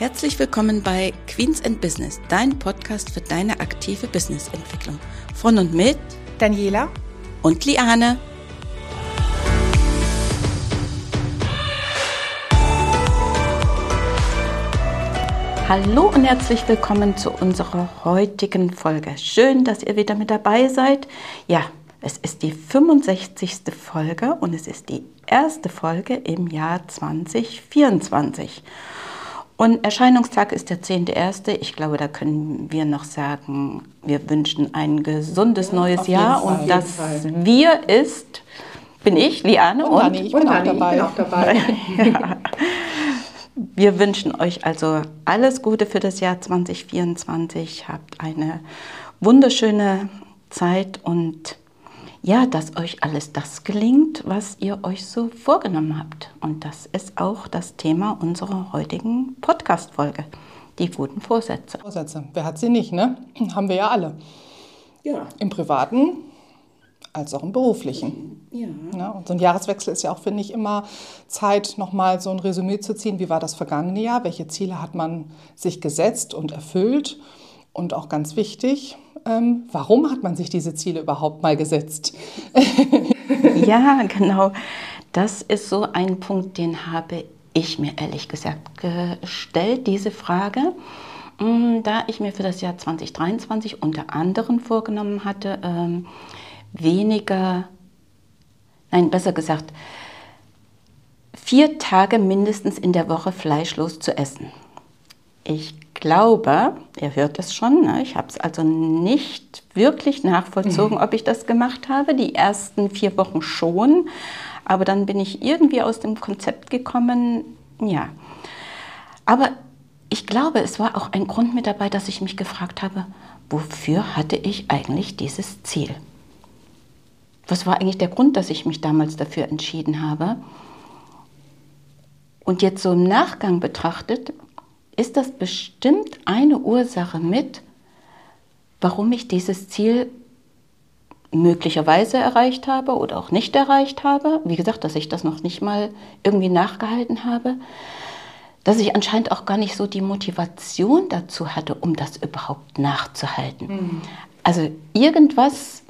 Herzlich willkommen bei Queens and Business, dein Podcast für deine aktive Businessentwicklung. Von und mit Daniela und Liane. Hallo und herzlich willkommen zu unserer heutigen Folge. Schön, dass ihr wieder mit dabei seid. Ja, es ist die 65. Folge und es ist die erste Folge im Jahr 2024. Und Erscheinungstag ist der 10.1. Ich glaube, da können wir noch sagen, wir wünschen ein gesundes neues Jahr. Fall, und das Wir ist, bin ich, Liane. Und, und ich bin, und auch, dabei. bin auch dabei. ja. Wir wünschen euch also alles Gute für das Jahr 2024. Habt eine wunderschöne Zeit und ja, dass euch alles das gelingt, was ihr euch so vorgenommen habt. Und das ist auch das Thema unserer heutigen Podcast-Folge, die guten Vorsätze. Vorsätze, wer hat sie nicht, ne? Haben wir ja alle. Ja. Im Privaten als auch im Beruflichen. Ja. ja. Und so ein Jahreswechsel ist ja auch, finde ich, immer Zeit, nochmal so ein Resümee zu ziehen. Wie war das vergangene Jahr? Welche Ziele hat man sich gesetzt und erfüllt? Und auch ganz wichtig, ähm, warum hat man sich diese Ziele überhaupt mal gesetzt? ja, genau. Das ist so ein Punkt, den habe ich mir ehrlich gesagt gestellt, diese Frage, mm, da ich mir für das Jahr 2023 unter anderem vorgenommen hatte, ähm, weniger, nein, besser gesagt, vier Tage mindestens in der Woche fleischlos zu essen. Ich glaube, ihr hört es schon, ne? ich habe es also nicht wirklich nachvollzogen, mhm. ob ich das gemacht habe. Die ersten vier Wochen schon, aber dann bin ich irgendwie aus dem Konzept gekommen, ja. Aber ich glaube, es war auch ein Grund mit dabei, dass ich mich gefragt habe, wofür hatte ich eigentlich dieses Ziel? Was war eigentlich der Grund, dass ich mich damals dafür entschieden habe? Und jetzt so im Nachgang betrachtet, ist das bestimmt eine Ursache mit, warum ich dieses Ziel möglicherweise erreicht habe oder auch nicht erreicht habe. Wie gesagt, dass ich das noch nicht mal irgendwie nachgehalten habe. Dass ich anscheinend auch gar nicht so die Motivation dazu hatte, um das überhaupt nachzuhalten. Mhm. Also irgendwas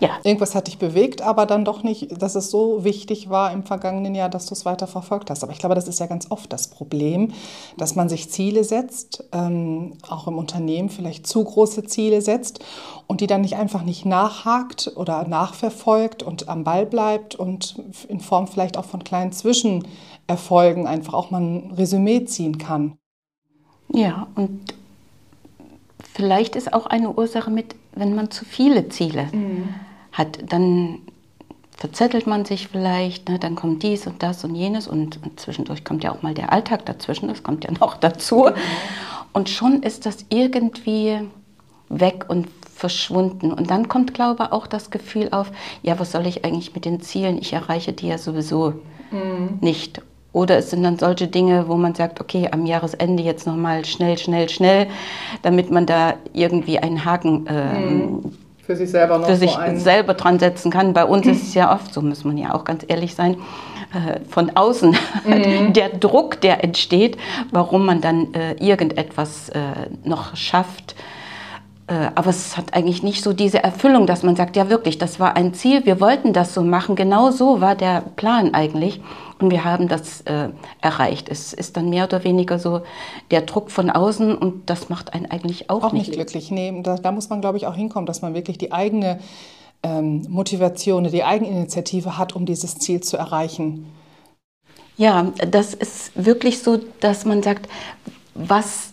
ja. Irgendwas hat dich bewegt, aber dann doch nicht, dass es so wichtig war im vergangenen Jahr, dass du es weiter verfolgt hast. Aber ich glaube, das ist ja ganz oft das Problem, dass man sich Ziele setzt, ähm, auch im Unternehmen vielleicht zu große Ziele setzt und die dann nicht einfach nicht nachhakt oder nachverfolgt und am Ball bleibt und in Form vielleicht auch von kleinen Zwischenerfolgen einfach auch mal ein Resümee ziehen kann. Ja, und vielleicht ist auch eine Ursache mit, wenn man zu viele Ziele mhm hat, dann verzettelt man sich vielleicht, ne, dann kommt dies und das und jenes und, und, zwischendurch kommt ja auch mal der Alltag dazwischen, das kommt ja noch dazu. Genau. Und schon ist das irgendwie weg und verschwunden. Und dann kommt, glaube ich, auch das Gefühl auf, ja, was soll ich eigentlich mit den Zielen? Ich erreiche die ja sowieso mhm. nicht. Oder es sind dann solche Dinge, wo man sagt, okay, am Jahresende jetzt nochmal schnell, schnell, schnell, damit man da irgendwie einen Haken ähm, mhm für sich selber noch für sich selber dran setzen kann. Bei uns ist es ja oft, so muss man ja auch ganz ehrlich sein, äh, von außen mhm. der Druck, der entsteht, warum man dann äh, irgendetwas äh, noch schafft. Aber es hat eigentlich nicht so diese Erfüllung, dass man sagt, ja wirklich, das war ein Ziel, wir wollten das so machen, genau so war der Plan eigentlich. Und wir haben das äh, erreicht. Es ist dann mehr oder weniger so der Druck von außen und das macht einen eigentlich auch, auch nicht, glücklich. Nee, da, da muss man, glaube ich, auch hinkommen, dass man wirklich die eigene ähm, Motivation, die Eigeninitiative hat, um dieses Ziel zu erreichen. Ja, das ist wirklich so, dass man sagt, was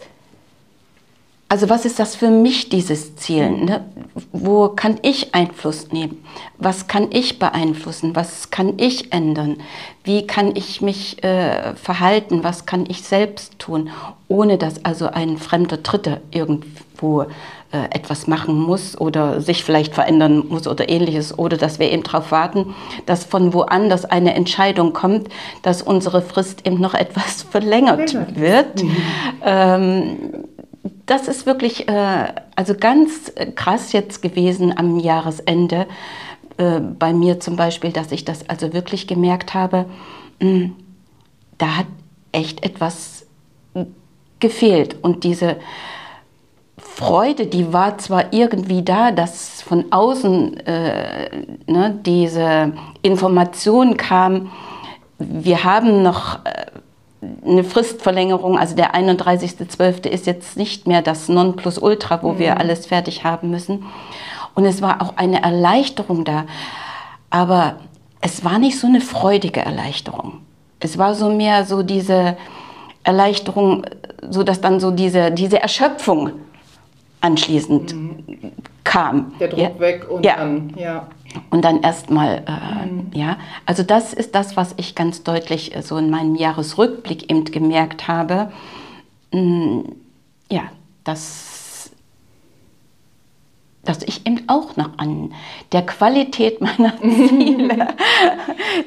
also was ist das für mich, dieses Ziel? Ne? Wo kann ich Einfluss nehmen? Was kann ich beeinflussen? Was kann ich ändern? Wie kann ich mich äh, verhalten? Was kann ich selbst tun? Ohne dass also ein fremder Dritter irgendwo äh, etwas machen muss oder sich vielleicht verändern muss oder ähnliches. Oder dass wir eben darauf warten, dass von woanders eine Entscheidung kommt, dass unsere Frist eben noch etwas verlängert wird. Mhm. Ähm, das ist wirklich äh, also ganz krass jetzt gewesen am Jahresende äh, bei mir zum Beispiel, dass ich das also wirklich gemerkt habe, mh, hm, da hat echt etwas gefehlt. Und diese Freude, die war zwar irgendwie da, dass von außen äh, ne, diese Information kam, wir haben noch äh, eine Fristverlängerung, also der 31.12. ist jetzt nicht mehr das Nonplusultra, wo mhm. wir alles fertig haben müssen. Und es war auch eine Erleichterung da. Aber es war nicht so eine freudige Erleichterung. Es war so mehr so diese Erleichterung, so dass dann so diese, diese Erschöpfung anschließend mhm. kam. Der Druck ja. weg und ja. dann, ja. Und dann erstmal, äh, mhm. ja. Also das ist das, was ich ganz deutlich äh, so in meinem Jahresrückblick eben gemerkt habe. Mm, ja, dass, dass ich eben auch noch an der Qualität meiner Ziele,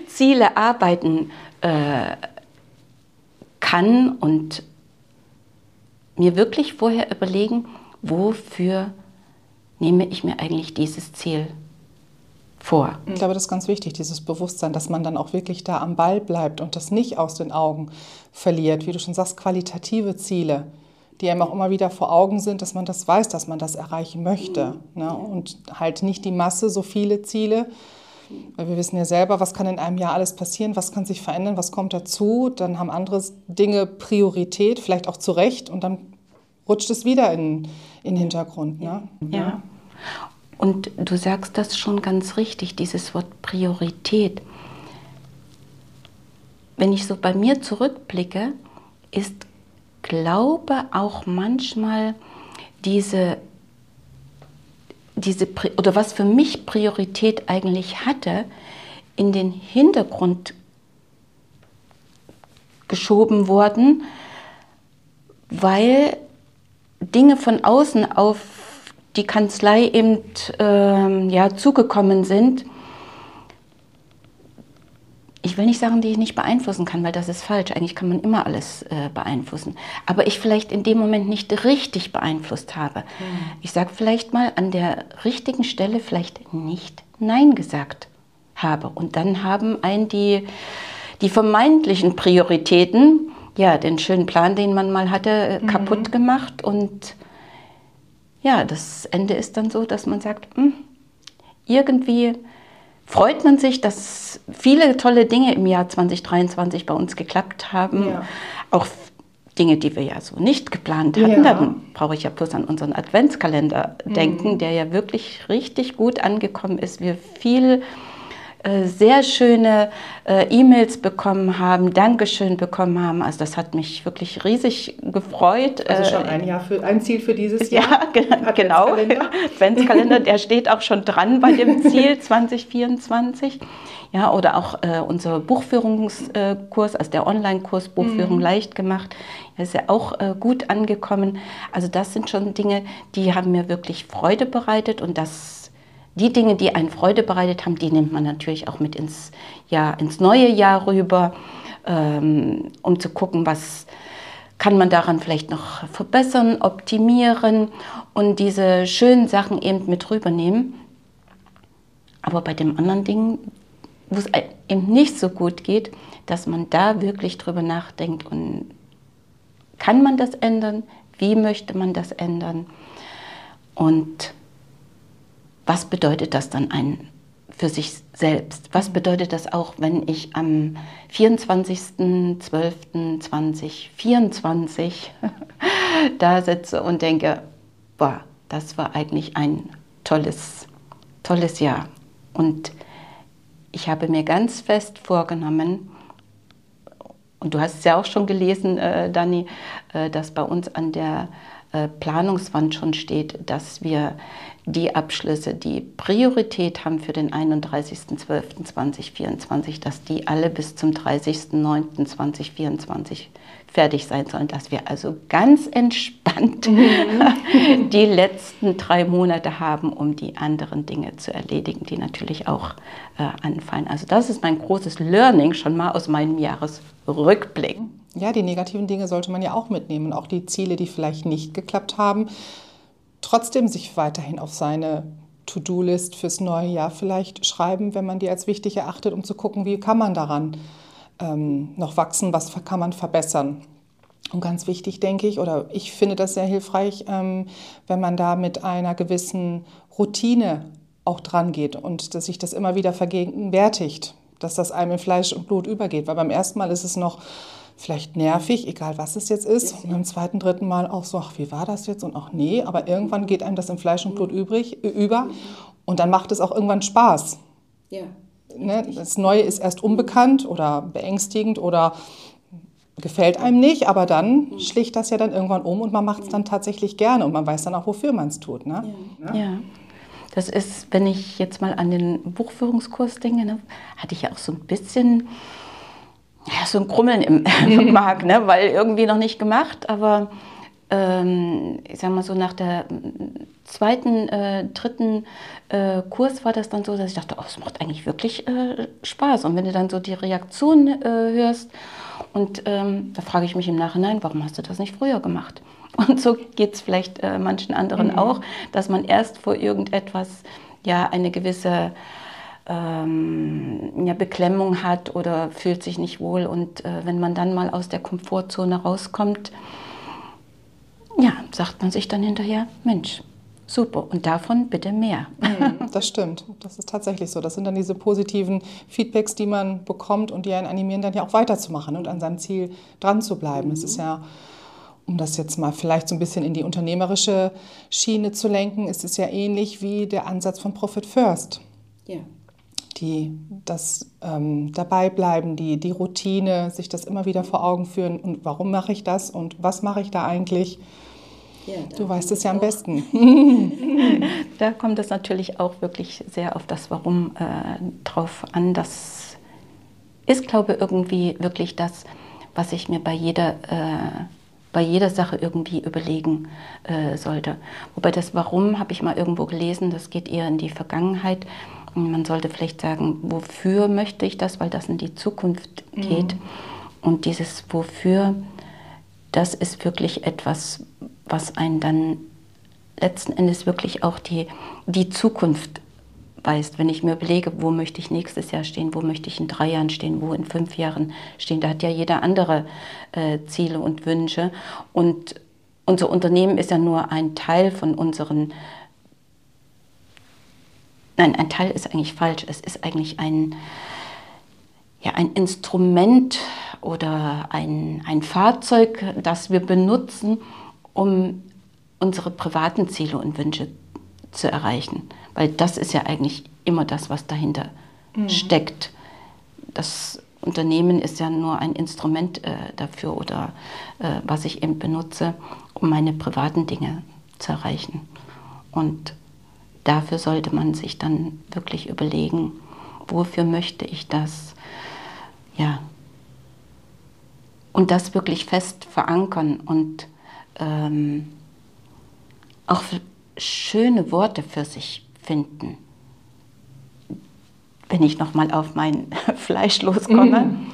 Ziele arbeiten äh, kann und mir wirklich vorher überlegen, wofür nehme ich mir eigentlich dieses Ziel vor. Ich glaube, das ist ganz wichtig, dieses Bewusstsein, dass man dann auch wirklich da am Ball bleibt und das nicht aus den Augen verliert. Wie du schon sagst, qualitative Ziele, die einem auch immer wieder vor Augen sind, dass man das weiß, dass man das erreichen möchte. Ne? Und halt nicht die Masse, so viele Ziele. Weil wir wissen ja selber, was kann in einem Jahr alles passieren, was kann sich verändern, was kommt dazu. Dann haben andere Dinge Priorität, vielleicht auch zu Recht. Und dann rutscht es wieder in, in den Hintergrund. Ne? Ja. Und du sagst das schon ganz richtig, dieses Wort Priorität. Wenn ich so bei mir zurückblicke, ist Glaube auch manchmal diese, diese oder was für mich Priorität eigentlich hatte, in den Hintergrund geschoben worden, weil Dinge von außen auf die Kanzlei eben äh, ja, zugekommen sind, ich will nicht sagen, die ich nicht beeinflussen kann, weil das ist falsch. Eigentlich kann man immer alles äh, beeinflussen. Aber ich vielleicht in dem Moment nicht richtig beeinflusst habe. Mhm. Ich sage vielleicht mal an der richtigen Stelle vielleicht nicht Nein gesagt habe. Und dann haben einen die, die vermeintlichen Prioritäten ja, den schönen Plan, den man mal hatte, äh, mhm. kaputt gemacht. Und ja, das Ende ist dann so, dass man sagt, mh, hm, irgendwie freut man sich, dass viele tolle Dinge im Jahr 2023 bei uns geklappt haben. Ja. Auch Dinge, die wir ja so nicht geplant hatten. Ja. Dann brauche ich ja bloß an unseren Adventskalender mhm. denken, der ja wirklich richtig gut angekommen ist. Wir viel sehr schöne äh, E-Mails bekommen haben, Dankeschön bekommen haben. Also das hat mich wirklich riesig gefreut. Also schon äh, ein, Jahr für, ein Ziel für dieses Jahr? Ja, genau. Adventskalender, der steht auch schon dran bei dem Ziel 2024. Ja, oder auch äh, unser Buchführungskurs, also der Online-Kurs Buchführung mhm. leicht gemacht, ist ja auch äh, gut angekommen. Also das sind schon Dinge, die haben mir wirklich Freude bereitet und das die Dinge, die einen Freude bereitet haben, die nimmt man natürlich auch mit ins, Jahr, ins neue Jahr rüber, ähm, um zu gucken, was kann man daran vielleicht noch verbessern, optimieren und diese schönen Sachen eben mit rübernehmen. Aber bei dem anderen Ding, wo es eben nicht so gut geht, dass man da wirklich drüber nachdenkt und kann man das ändern? Wie möchte man das ändern? Und was bedeutet das dann ein für sich selbst? Was bedeutet das auch, wenn ich am 24.12.2024 da sitze und denke, boah, das war eigentlich ein tolles, tolles Jahr. Und ich habe mir ganz fest vorgenommen, und du hast es ja auch schon gelesen, äh, Dani, äh, dass bei uns an der Planungswand schon steht, dass wir die Abschlüsse, die Priorität haben für den 31.12.2024, dass die alle bis zum 30.09.2024 fertig sein sollen, dass wir also ganz entspannt mhm. die letzten drei Monate haben, um die anderen Dinge zu erledigen, die natürlich auch äh, anfallen. Also das ist mein großes Learning schon mal aus meinem Jahresrückblick. Ja, die negativen Dinge sollte man ja auch mitnehmen, auch die Ziele, die vielleicht nicht geklappt haben trotzdem sich weiterhin auf seine To-Do-List fürs neue Jahr vielleicht schreiben, wenn man die als wichtig erachtet, um zu gucken, wie kann man daran ähm, noch wachsen, was kann man verbessern. Und ganz wichtig, denke ich, oder ich finde das sehr hilfreich, ähm, wenn man da mit einer gewissen Routine auch dran geht und dass sich das immer wieder vergegenwärtigt, dass das einem in Fleisch und Blut übergeht. Weil beim ersten Mal ist es noch vielleicht nervig, egal was es jetzt ist. Und beim zweiten, dritten Mal auch so, ach, wie war das jetzt? Und auch nee, aber irgendwann geht einem das in Fleisch und Blut übrig, über. Und dann macht es auch irgendwann Spaß. Ja. Ne? Das Neue ist erst unbekannt oder beängstigend oder gefällt einem nicht, aber dann schlicht das ja dann irgendwann um und man macht es dann tatsächlich gerne und man weiß dann auch, wofür man es tut. Ne? Ja. ja. Das ist, wenn ich jetzt mal an den Buchführungskurs denke, ne, hatte ich ja auch so ein bisschen ja, so ein Krummeln im, im ne? weil irgendwie noch nicht gemacht, aber ähm, ich sag mal so nach der zweiten, äh, dritten äh, Kurs war das dann so, dass ich dachte, oh, es macht eigentlich wirklich äh, Spaß. Und wenn du dann so die Reaktion äh, hörst, und ähm, da frage ich mich im Nachhinein, warum hast du das nicht früher gemacht? Und so geht es vielleicht äh, manchen anderen mhm. auch, dass man erst vor irgendetwas ja eine gewisse ähm, ja, Beklemmung hat oder fühlt sich nicht wohl. Und äh, wenn man dann mal aus der Komfortzone rauskommt, ja, sagt man sich dann hinterher, Mensch, super und davon bitte mehr. Mhm, das stimmt, das ist tatsächlich so. Das sind dann diese positiven Feedbacks, die man bekommt und die einen animieren, dann ja auch weiterzumachen und an seinem Ziel dran zu bleiben. Es mhm. ist ja um das jetzt mal vielleicht so ein bisschen in die unternehmerische Schiene zu lenken, ist es ja ähnlich wie der Ansatz von Profit First. Ja die das ähm, dabei bleiben, die, die Routine, sich das immer wieder vor Augen führen und warum mache ich das und was mache ich da eigentlich. Ja, du weißt es ja am besten. da kommt es natürlich auch wirklich sehr auf das Warum äh, drauf an. Das ist, glaube ich, irgendwie wirklich das, was ich mir bei jeder, äh, bei jeder Sache irgendwie überlegen äh, sollte. Wobei das Warum habe ich mal irgendwo gelesen, das geht eher in die Vergangenheit. Man sollte vielleicht sagen, wofür möchte ich das, weil das in die Zukunft geht. Mhm. Und dieses Wofür, das ist wirklich etwas, was einen dann letzten Endes wirklich auch die, die Zukunft weist. Wenn ich mir überlege, wo möchte ich nächstes Jahr stehen, wo möchte ich in drei Jahren stehen, wo in fünf Jahren stehen, da hat ja jeder andere äh, Ziele und Wünsche. Und unser Unternehmen ist ja nur ein Teil von unseren nein, ein Teil ist eigentlich falsch. Es ist eigentlich ein, ja, ein Instrument oder ein, ein Fahrzeug, das wir benutzen, um unsere privaten Ziele und Wünsche zu erreichen. Weil das ist ja eigentlich immer das, was dahinter mhm. steckt. Das Unternehmen ist ja nur ein Instrument äh, dafür oder äh, was ich eben benutze, um meine privaten Dinge zu erreichen. Und dafür sollte man sich dann wirklich überlegen, wofür möchte ich das? Ja. Und das wirklich fest verankern und ähm, auch schöne Worte für sich finden. Wenn ich nochmal auf mein Fleisch loskomme, mhm.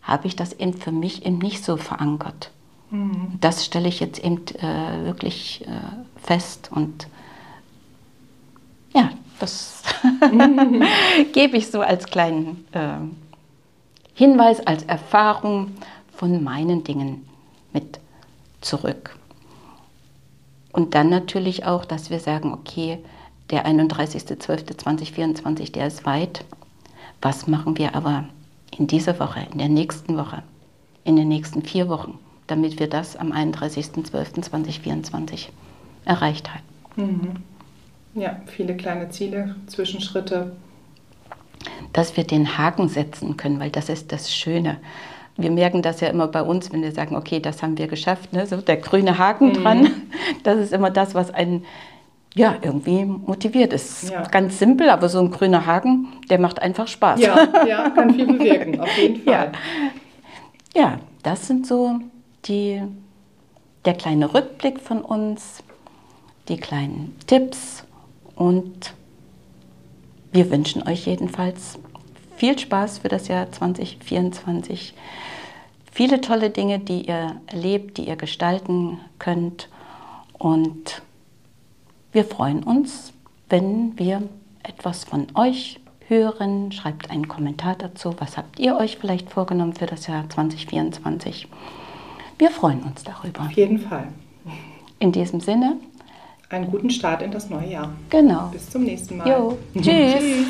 habe ich das eben für mich eben nicht so verankert. Mhm. Das stelle ich jetzt eben äh, wirklich äh, fest und das gebe ich so als kleinen äh, Hinweis, als Erfahrung von meinen Dingen mit zurück. Und dann natürlich auch, dass wir sagen, okay, der 31.12.2024, der ist weit. Was machen wir aber in dieser Woche, in der nächsten Woche, in den nächsten vier Wochen, damit wir das am 31.12.2024 erreicht haben? Mhm. Ja, viele kleine Ziele, Zwischenschritte. Dass wir den Haken setzen können, weil das ist das Schöne. Wir merken das ja immer bei uns, wenn wir sagen, okay, das haben wir geschafft, ne? so der grüne Haken mhm. dran. Das ist immer das, was einen ja, irgendwie motiviert ist. Ja. Ganz simpel, aber so ein grüner Haken, der macht einfach Spaß. Ja, ja kann viel bewirken, auf jeden Fall. Ja. ja, das sind so die, der kleine Rückblick von uns, die kleinen Tipps und wir wünschen euch jedenfalls viel Spaß für das Jahr 2024. Viele tolle Dinge, die ihr erlebt, die ihr gestalten könnt. Und wir freuen uns, wenn wir etwas von euch hören. Schreibt einen Kommentar dazu. Was habt ihr euch vielleicht vorgenommen für das Jahr 2024? Wir freuen uns darüber. Auf jeden Fall. In diesem Sinne. Einen guten Start in das neue Jahr. Genau. Bis zum nächsten Mal. Jo. Tschüss. Tschüss.